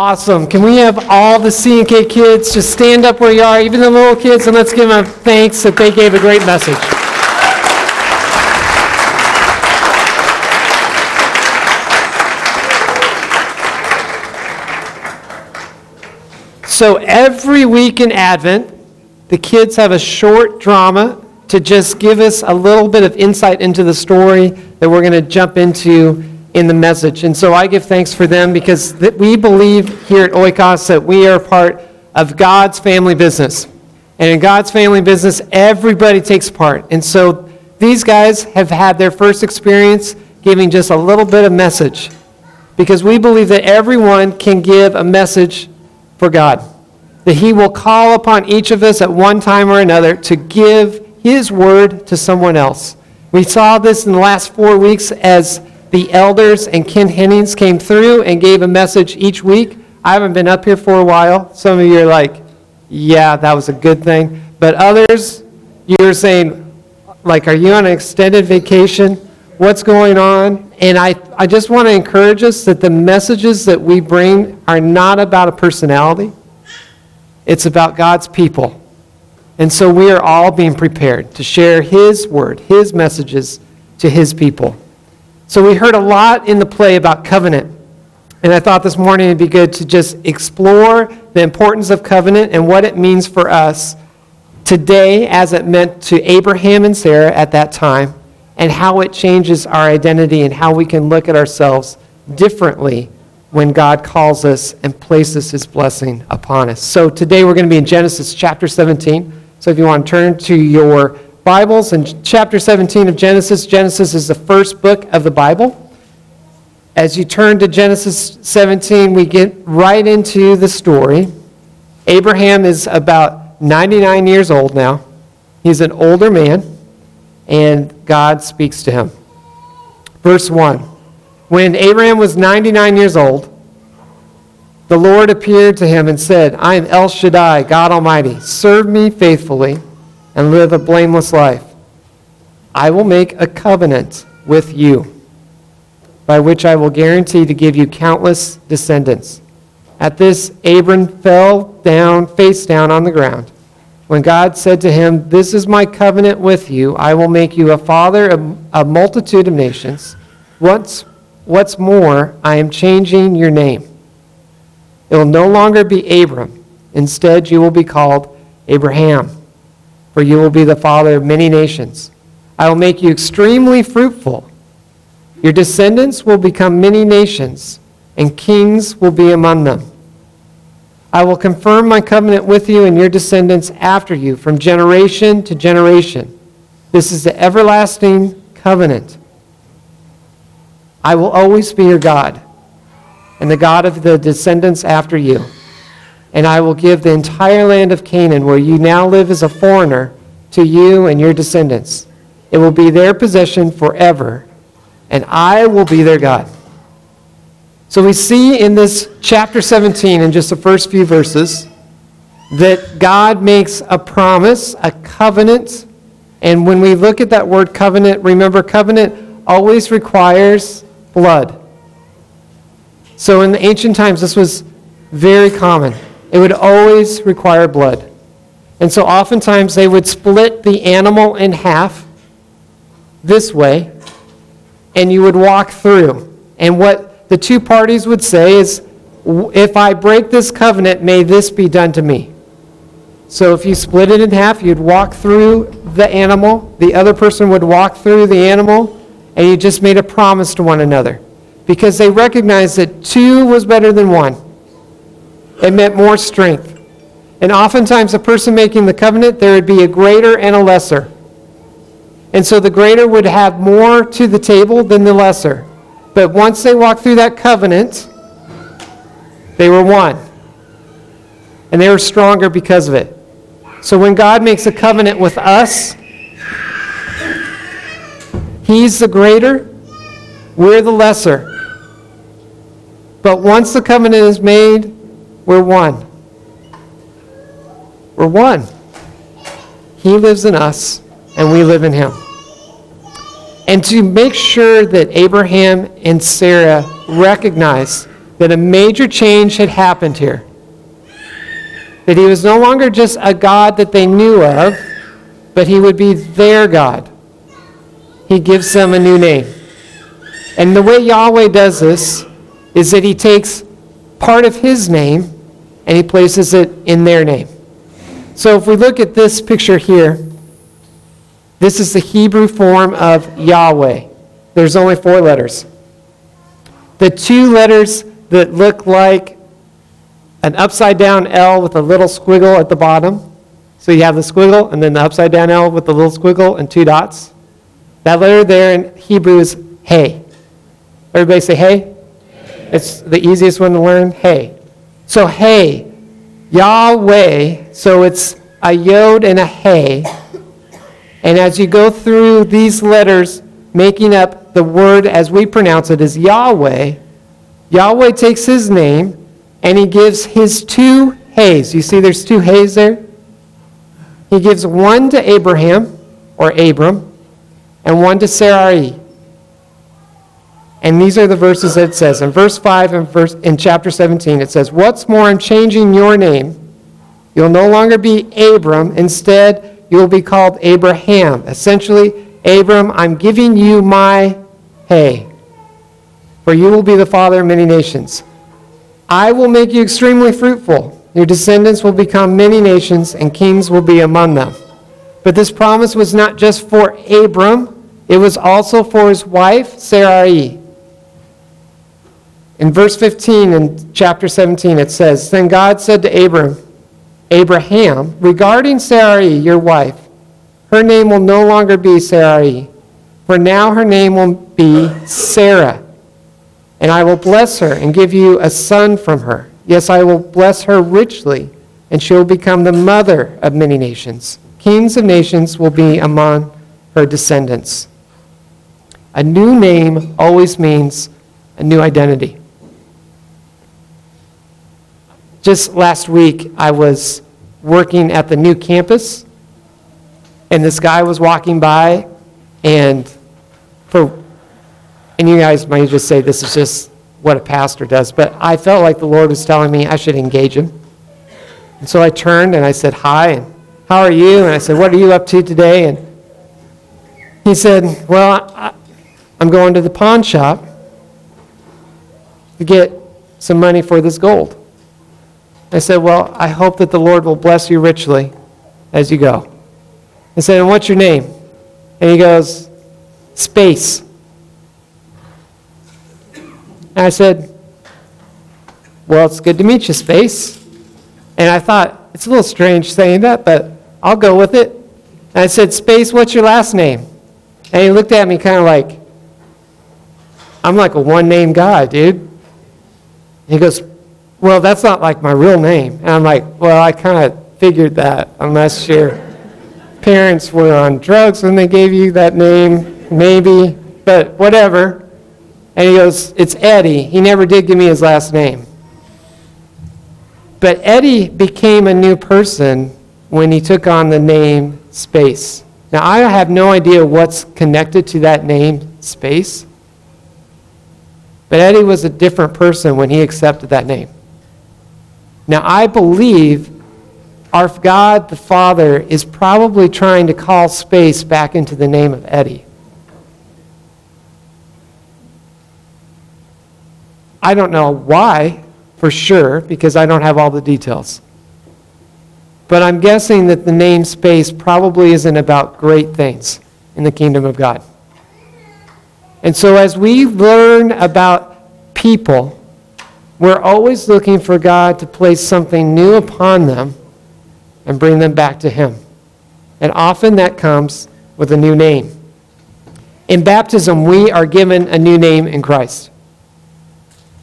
Awesome. Can we have all the C and K kids just stand up where you are, even the little kids, and let's give them thanks that they gave a great message. So every week in Advent, the kids have a short drama to just give us a little bit of insight into the story that we're going to jump into in the message. And so I give thanks for them because we believe here at Oikos that we are part of God's family business. And in God's family business, everybody takes part. And so these guys have had their first experience giving just a little bit of message because we believe that everyone can give a message for God. That He will call upon each of us at one time or another to give His word to someone else. We saw this in the last four weeks as the elders and Ken Hennings came through and gave a message each week. I haven't been up here for a while. Some of you are like, yeah, that was a good thing. But others, you're saying, like, are you on an extended vacation? What's going on? And I, I just want to encourage us that the messages that we bring are not about a personality, it's about God's people. And so we are all being prepared to share His word, His messages to His people. So we heard a lot in the play about covenant. And I thought this morning it'd be good to just explore the importance of covenant and what it means for us today as it meant to Abraham and Sarah at that time, and how it changes our identity and how we can look at ourselves differently when God calls us and places his blessing upon us. So today we're going to be in Genesis chapter 17. So if you want to turn to your Bibles in chapter 17 of Genesis, Genesis is the first book of the Bible. As you turn to Genesis 17, we get right into the story. Abraham is about 99 years old now. He's an older man, and God speaks to him. Verse 1 When Abraham was 99 years old, the Lord appeared to him and said, I am El Shaddai, God Almighty. Serve me faithfully and live a blameless life. I will make a covenant with you by which I will guarantee to give you countless descendants. At this, Abram fell down, face down on the ground. When God said to him, This is my covenant with you, I will make you a father of a multitude of nations. What's, what's more, I am changing your name. It will no longer be Abram. Instead, you will be called Abraham, for you will be the father of many nations. I will make you extremely fruitful. Your descendants will become many nations, and kings will be among them. I will confirm my covenant with you and your descendants after you from generation to generation. This is the everlasting covenant. I will always be your God and the God of the descendants after you. And I will give the entire land of Canaan, where you now live as a foreigner, to you and your descendants. It will be their possession forever, and I will be their God. So we see in this chapter 17, in just the first few verses, that God makes a promise, a covenant. And when we look at that word covenant, remember, covenant always requires blood. So in the ancient times, this was very common. It would always require blood. And so oftentimes they would split the animal in half this way, and you would walk through. And what the two parties would say is, if I break this covenant, may this be done to me. So if you split it in half, you'd walk through the animal, the other person would walk through the animal, and you just made a promise to one another because they recognized that two was better than one. It meant more strength. And oftentimes, the person making the covenant, there would be a greater and a lesser. And so the greater would have more to the table than the lesser. But once they walked through that covenant, they were one. And they were stronger because of it. So when God makes a covenant with us, He's the greater, we're the lesser. But once the covenant is made, we're one. We're one. He lives in us, and we live in him. And to make sure that Abraham and Sarah recognize that a major change had happened here. That he was no longer just a God that they knew of, but he would be their God. He gives them a new name. And the way Yahweh does this is that he takes part of his name and he places it in their name. So if we look at this picture here, this is the Hebrew form of Yahweh. There's only four letters. The two letters that look like an upside down L with a little squiggle at the bottom. So you have the squiggle and then the upside down L with the little squiggle and two dots. That letter there in Hebrew is hey. Everybody say hey. It's the easiest one to learn. Hey. So hey, Yahweh. So it's a yod and a hey. And as you go through these letters, making up the word as we pronounce it is Yahweh, Yahweh takes his name and he gives his two heys. You see there's two heys there? He gives one to Abraham, or Abram, and one to Sarai. And these are the verses that it says. In verse 5 and verse, in chapter 17, it says, What's more, I'm changing your name. You'll no longer be Abram. Instead, you will be called Abraham. Essentially, Abram, I'm giving you my hey, for you will be the father of many nations. I will make you extremely fruitful. Your descendants will become many nations, and kings will be among them. But this promise was not just for Abram, it was also for his wife, Sarai. In verse 15 in chapter 17, it says Then God said to Abram, Abraham, regarding Sarai, your wife, her name will no longer be Sarai, for now her name will be Sarah. And I will bless her and give you a son from her. Yes, I will bless her richly, and she will become the mother of many nations. Kings of nations will be among her descendants. A new name always means a new identity. Just last week, I was working at the new campus, and this guy was walking by, and for, and you guys might just say this is just what a pastor does, but I felt like the Lord was telling me I should engage him. And so I turned and I said, Hi, and how are you? And I said, What are you up to today? And he said, Well, I, I'm going to the pawn shop to get some money for this gold. I said, Well, I hope that the Lord will bless you richly as you go. I said, And what's your name? And he goes, Space. And I said, Well, it's good to meet you, Space. And I thought, It's a little strange saying that, but I'll go with it. And I said, Space, what's your last name? And he looked at me kind of like, I'm like a one name guy, dude. He goes, Well, that's not like my real name. And I'm like, Well, I kind of figured that, unless your parents were on drugs when they gave you that name, maybe, but whatever. And he goes, It's Eddie. He never did give me his last name. But Eddie became a new person when he took on the name Space. Now, I have no idea what's connected to that name, Space. But Eddie was a different person when he accepted that name. Now, I believe our God the Father is probably trying to call space back into the name of Eddie. I don't know why for sure because I don't have all the details. But I'm guessing that the name space probably isn't about great things in the kingdom of God. And so as we learn about people, we're always looking for God to place something new upon them and bring them back to Him. And often that comes with a new name. In baptism, we are given a new name in Christ.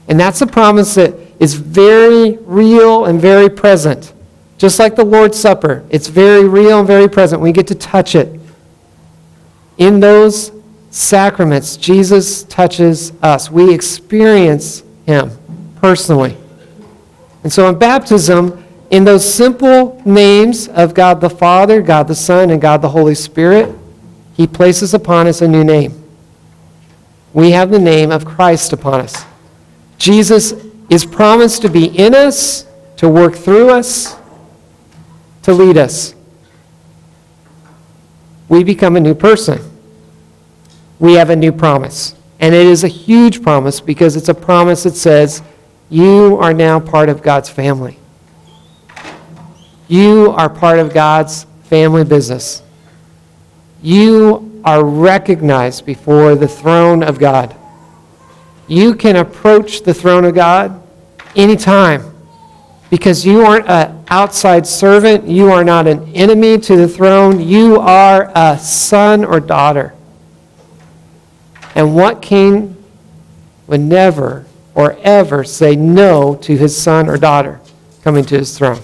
And that's a promise that is very real and very present. Just like the Lord's Supper, it's very real and very present. We get to touch it. In those sacraments, Jesus touches us. We experience Him personally. And so in baptism, in those simple names of God the Father, God the Son, and God the Holy Spirit, He places upon us a new name. We have the name of Christ upon us. Jesus is promised to be in us, to work through us, to lead us. We become a new person. We have a new promise. And it is a huge promise because it's a promise that says, You are now part of God's family. You are part of God's family business. You are recognized before the throne of God. You can approach the throne of God anytime because you aren't an outside servant. You are not an enemy to the throne. You are a son or daughter. And what king would never or ever say no to his son or daughter coming to his throne?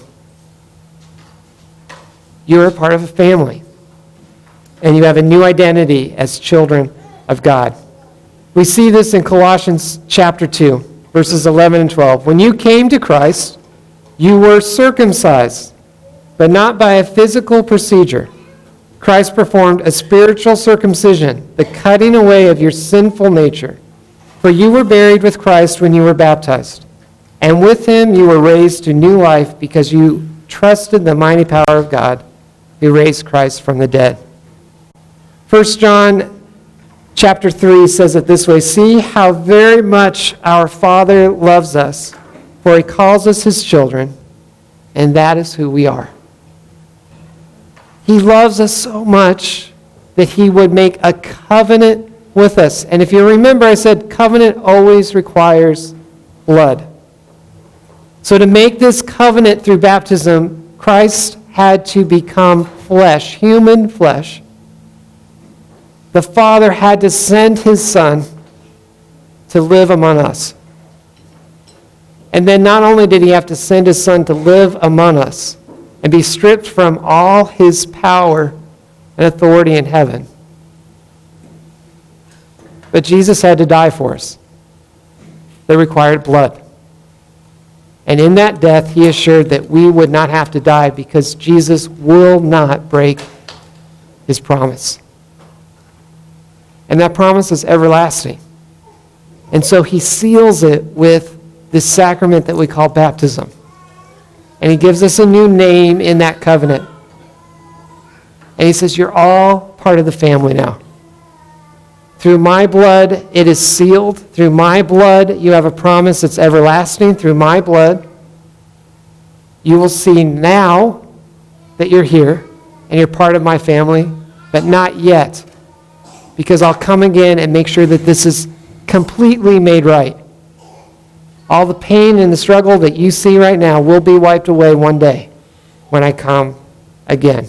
You're a part of a family. And you have a new identity as children of God. We see this in Colossians chapter 2, verses 11 and 12. When you came to Christ, you were circumcised, but not by a physical procedure. Christ performed a spiritual circumcision, the cutting away of your sinful nature. For you were buried with Christ when you were baptized, and with him you were raised to new life because you trusted the mighty power of God who raised Christ from the dead. 1 John chapter 3 says it this way See how very much our Father loves us, for he calls us his children, and that is who we are. He loves us so much that he would make a covenant with us. And if you remember, I said covenant always requires blood. So to make this covenant through baptism, Christ had to become flesh, human flesh. The Father had to send his Son to live among us. And then not only did he have to send his Son to live among us, and be stripped from all his power and authority in heaven. But Jesus had to die for us. They required blood. And in that death, he assured that we would not have to die because Jesus will not break his promise. And that promise is everlasting. And so he seals it with this sacrament that we call baptism. And he gives us a new name in that covenant. And he says, You're all part of the family now. Through my blood, it is sealed. Through my blood, you have a promise that's everlasting. Through my blood, you will see now that you're here and you're part of my family, but not yet. Because I'll come again and make sure that this is completely made right. All the pain and the struggle that you see right now will be wiped away one day when I come again.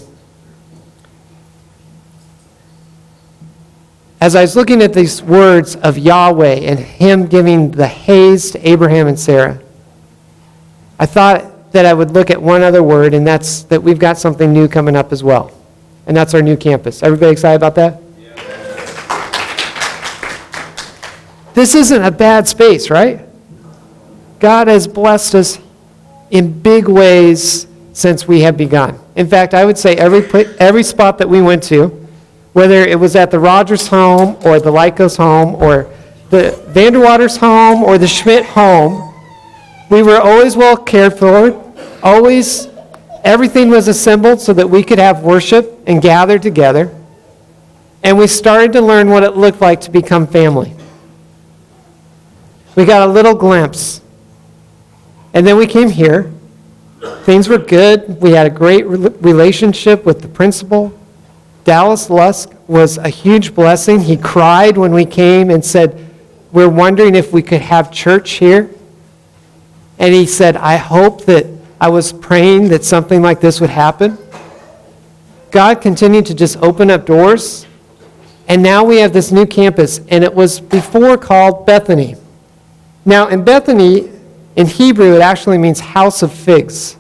As I was looking at these words of Yahweh and Him giving the heys to Abraham and Sarah, I thought that I would look at one other word, and that's that we've got something new coming up as well. And that's our new campus. Everybody excited about that? Yeah. This isn't a bad space, right? God has blessed us in big ways since we have begun. In fact, I would say every, every spot that we went to, whether it was at the Rogers home or the Lycos home or the Vanderwaters home or the Schmidt home, we were always well cared for. Always, everything was assembled so that we could have worship and gather together. And we started to learn what it looked like to become family. We got a little glimpse and then we came here. Things were good. We had a great relationship with the principal. Dallas Lusk was a huge blessing. He cried when we came and said, We're wondering if we could have church here. And he said, I hope that I was praying that something like this would happen. God continued to just open up doors. And now we have this new campus, and it was before called Bethany. Now, in Bethany, in Hebrew, it actually means house of figs,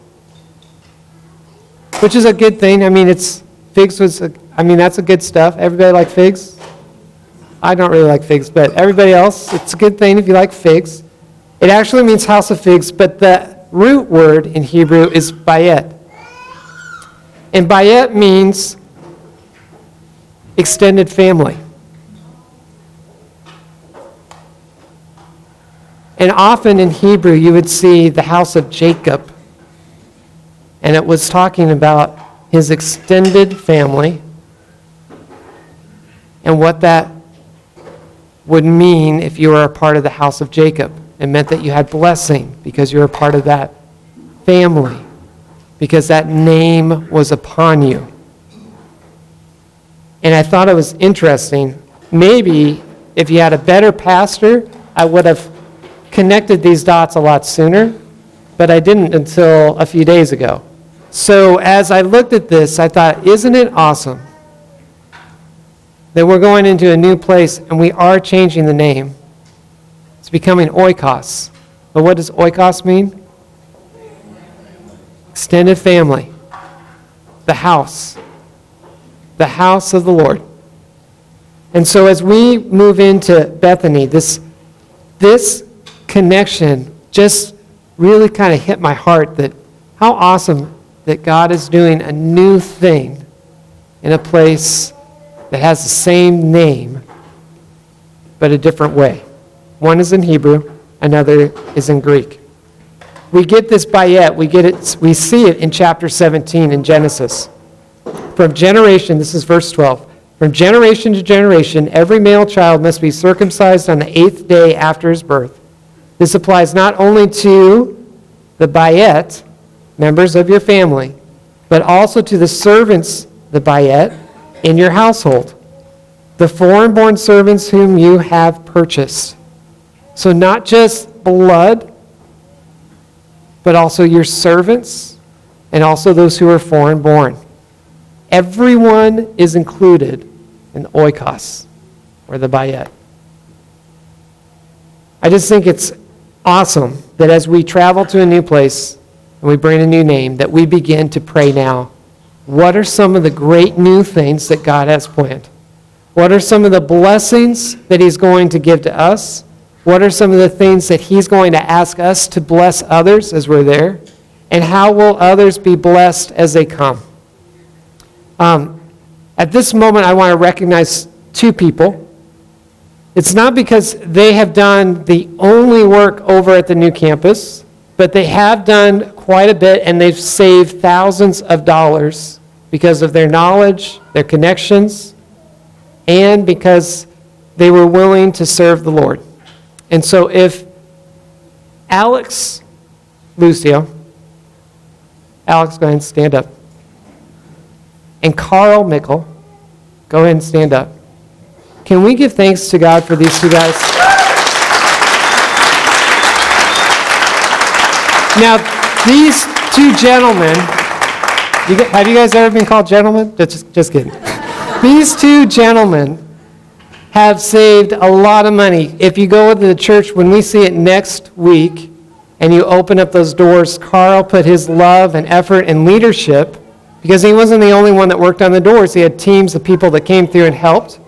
which is a good thing. I mean, it's figs was, a, I mean, that's a good stuff. Everybody like figs? I don't really like figs, but everybody else, it's a good thing if you like figs. It actually means house of figs, but the root word in Hebrew is bayet. And bayet means extended family. And often in Hebrew, you would see the house of Jacob. And it was talking about his extended family and what that would mean if you were a part of the house of Jacob. It meant that you had blessing because you were a part of that family, because that name was upon you. And I thought it was interesting. Maybe if you had a better pastor, I would have connected these dots a lot sooner, but I didn't until a few days ago. So as I looked at this, I thought, isn't it awesome that we're going into a new place and we are changing the name? It's becoming oikos. But what does oikos mean? Extended family. The house. The house of the Lord. And so as we move into Bethany, this, this connection just really kind of hit my heart that how awesome that God is doing a new thing in a place that has the same name but a different way. One is in Hebrew, another is in Greek. We get this bayet, we get it we see it in chapter 17 in Genesis. From generation, this is verse 12. From generation to generation, every male child must be circumcised on the eighth day after his birth. This applies not only to the bayet, members of your family, but also to the servants, the bayet, in your household, the foreign born servants whom you have purchased. So, not just blood, but also your servants and also those who are foreign born. Everyone is included in the oikos, or the bayet. I just think it's awesome that as we travel to a new place and we bring a new name, that we begin to pray now. What are some of the great new things that God has planned? What are some of the blessings that He's going to give to us? What are some of the things that He's going to ask us to bless others as we're there? And how will others be blessed as they come? Um, at this moment, I want to recognize two people. It's not because they have done the only work over at the new campus, but they have done quite a bit and they've saved thousands of dollars because of their knowledge, their connections, and because they were willing to serve the Lord. And so if Alex Lucio, Alex, go ahead and stand up. And Carl Mickle, go ahead and stand up. Can we give thanks to God for these two guys? Now, these two gentlemen, you, have you guys ever been called gentlemen? Just, just kidding. these two gentlemen have saved a lot of money. If you go to the church, when we see it next week, and you open up those doors, Carl put his love and effort and leadership because he wasn't the only one that worked on the doors. He had teams of people that came through and helped.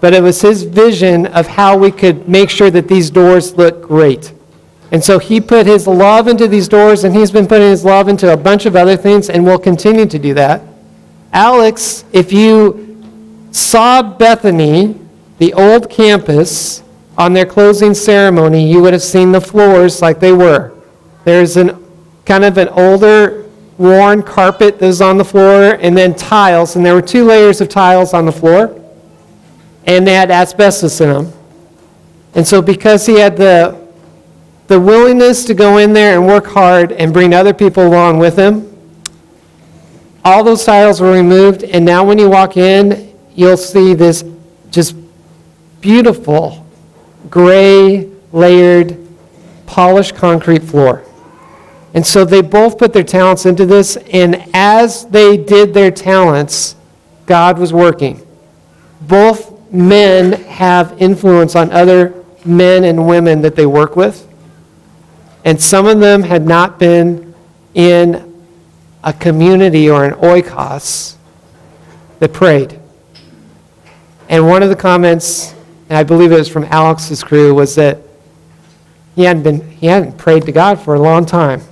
But it was his vision of how we could make sure that these doors look great. And so he put his love into these doors, and he's been putting his love into a bunch of other things, and will continue to do that. Alex, if you saw Bethany, the old campus, on their closing ceremony, you would have seen the floors like they were. There's an kind of an older, worn carpet that was on the floor, and then tiles, and there were two layers of tiles on the floor, and they had asbestos in them. And so, because he had the the willingness to go in there and work hard and bring other people along with him, all those tiles were removed, and now when you walk in, you'll see this just beautiful gray, layered, polished concrete floor. And so they both put their talents into this, and as they did their talents, God was working. Both men have influence on other men and women that they work with. And some of them had not been in a community or an oikos that prayed. And one of the comments, and I believe it was from Alex's crew, was that he hadn't, been, he hadn't prayed to God for a long time.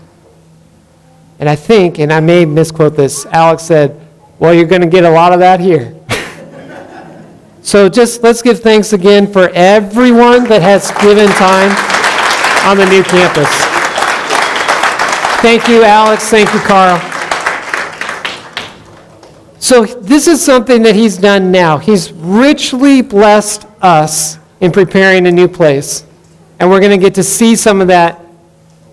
And I think, and I may misquote this, Alex said, Well, you're going to get a lot of that here. so just let's give thanks again for everyone that has given time. On the new campus. Thank you, Alex. Thank you, Carl. So, this is something that he's done now. He's richly blessed us in preparing a new place. And we're going to get to see some of that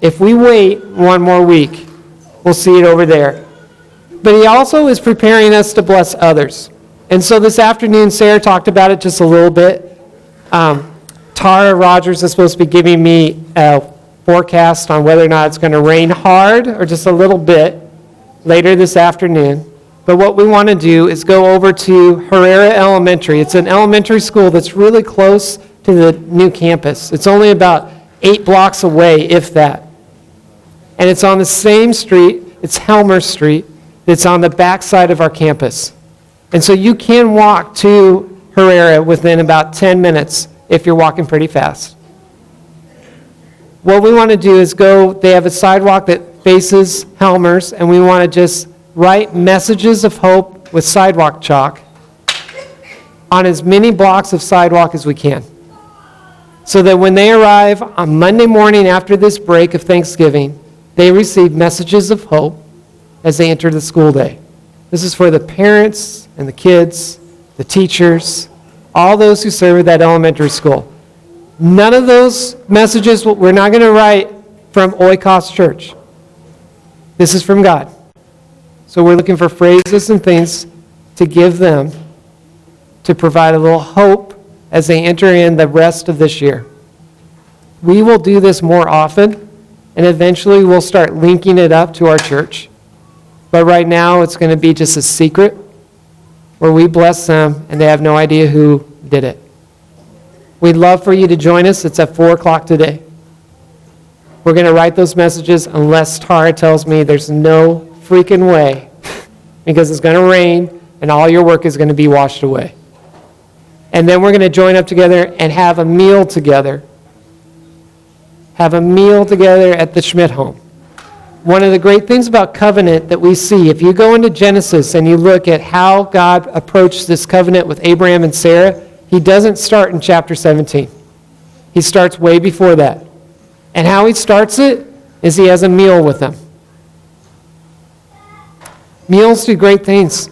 if we wait one more week. We'll see it over there. But he also is preparing us to bless others. And so this afternoon, Sarah talked about it just a little bit. Um, Tara Rogers is supposed to be giving me a forecast on whether or not it's going to rain hard or just a little bit later this afternoon. But what we want to do is go over to Herrera Elementary. It's an elementary school that's really close to the new campus. It's only about eight blocks away, if that. And it's on the same street, it's Helmer Street, that's on the backside of our campus. And so you can walk to Herrera within about 10 minutes if you're walking pretty fast. What we want to do is go, they have a sidewalk that faces Helmer's, and we want to just write messages of hope with sidewalk chalk on as many blocks of sidewalk as we can. So that when they arrive on Monday morning after this break of Thanksgiving, they receive messages of hope as they enter the school day. This is for the parents and the kids, the teachers, all those who serve at that elementary school. None of those messages, we're not going to write from Oikos Church. This is from God. So we're looking for phrases and things to give them to provide a little hope as they enter in the rest of this year. We will do this more often, and eventually we'll start linking it up to our church. But right now, it's going to be just a secret where we bless them and they have no idea who did it. We'd love for you to join us. It's at 4 o'clock today. We're going to write those messages unless Tara tells me there's no freaking way because it's going to rain and all your work is going to be washed away. And then we're going to join up together and have a meal together. Have a meal together at the Schmidt home. One of the great things about covenant that we see, if you go into Genesis and you look at how God approached this covenant with Abraham and Sarah, he doesn't start in chapter 17. He starts way before that. And how he starts it is he has a meal with them. Meals do great things.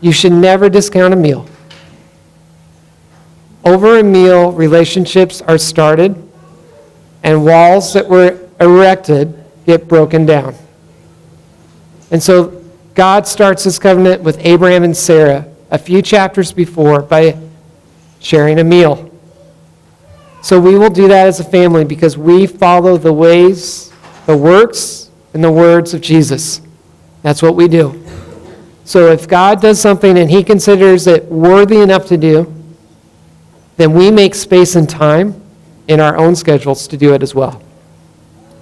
You should never discount a meal. Over a meal, relationships are started, and walls that were erected get broken down. And so God starts his covenant with Abraham and Sarah a few chapters before by sharing a meal. So we will do that as a family because we follow the ways, the works, and the words of Jesus. That's what we do. So if God does something and he considers it worthy enough to do, then we make space and time in our own schedules to do it as well.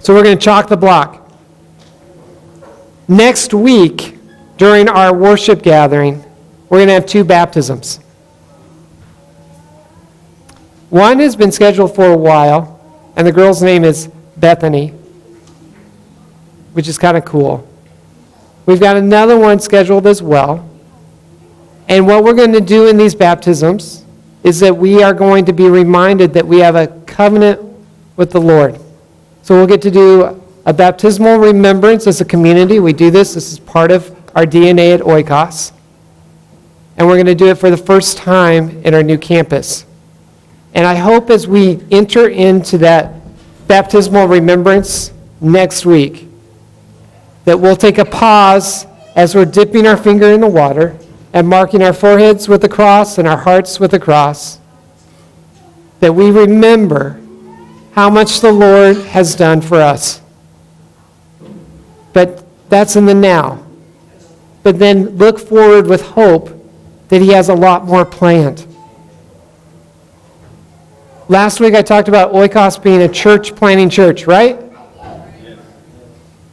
So we're going to chalk the block. Next week, during our worship gathering, we're going to have two baptisms. One has been scheduled for a while, and the girl's name is Bethany, which is kind of cool. We've got another one scheduled as well. And what we're going to do in these baptisms is that we are going to be reminded that we have a covenant with the Lord. So we'll get to do a baptismal remembrance as a community. We do this, this is part of our DNA at Oikos. And we're going to do it for the first time in our new campus. And I hope as we enter into that baptismal remembrance next week, that we'll take a pause as we're dipping our finger in the water and marking our foreheads with the cross and our hearts with the cross, that we remember how much the Lord has done for us. But that's in the now. But then look forward with hope that He has a lot more planned. Last week I talked about Oikos being a church planting church, right?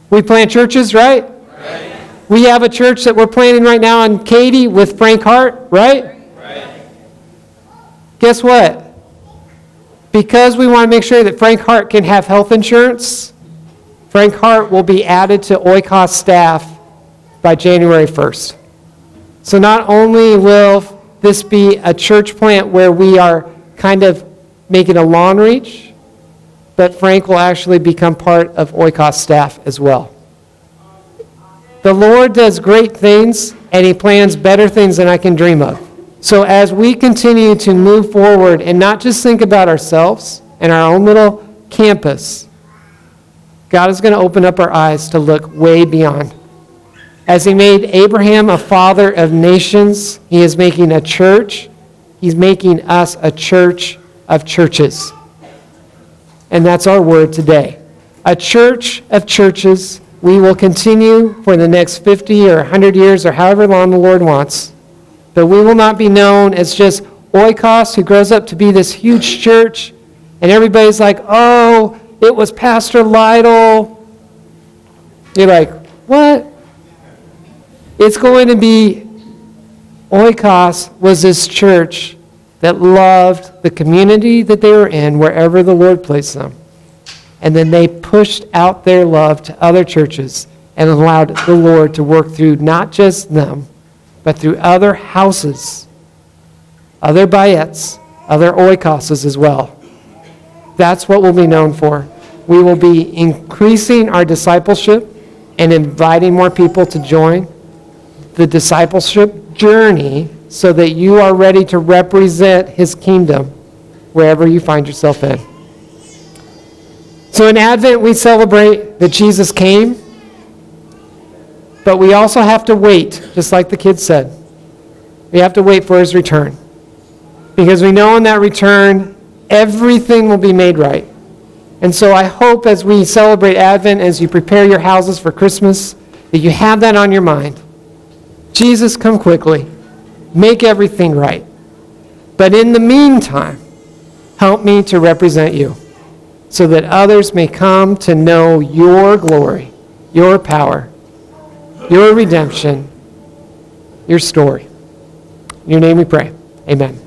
We plant churches, right? right? We have a church that we're planting right now in Katy with Frank Hart, right? right? Guess what? Because we want to make sure that Frank Hart can have health insurance, Frank Hart will be added to Oikos staff by January 1st. So not only will this be a church plant where we are kind of making a lawn reach, but Frank will actually become part of Oikos staff as well. The Lord does great things, and He plans better things than I can dream of. So as we continue to move forward and not just think about ourselves and our own little campus, God is going to open up our eyes to look way beyond. As He made Abraham a father of nations, He is making a church. He's making us a church of churches. And that's our word today. A church of churches. We will continue for the next 50 or 100 years or however long the Lord wants. But we will not be known as just oikos who grows up to be this huge church. And everybody's like, oh, it was Pastor Lytle. You're like, what? It's going to be Oikos was this church that loved the community that they were in wherever the Lord placed them. And then they pushed out their love to other churches and allowed the Lord to work through not just them, but through other houses, other bayets, other oikoses as well. That's what we'll be known for. We will be increasing our discipleship and inviting more people to join the discipleship journey so that you are ready to represent his kingdom wherever you find yourself in. So in Advent, we celebrate that Jesus came, but we also have to wait, just like the kids said. We have to wait for his return. Because we know in that return, everything will be made right. And so I hope as we celebrate Advent, as you prepare your houses for Christmas, that you have that on your mind. Jesus, come quickly. Make everything right. But in the meantime, help me to represent you so that others may come to know your glory, your power, your redemption, your story. In your name we pray. Amen.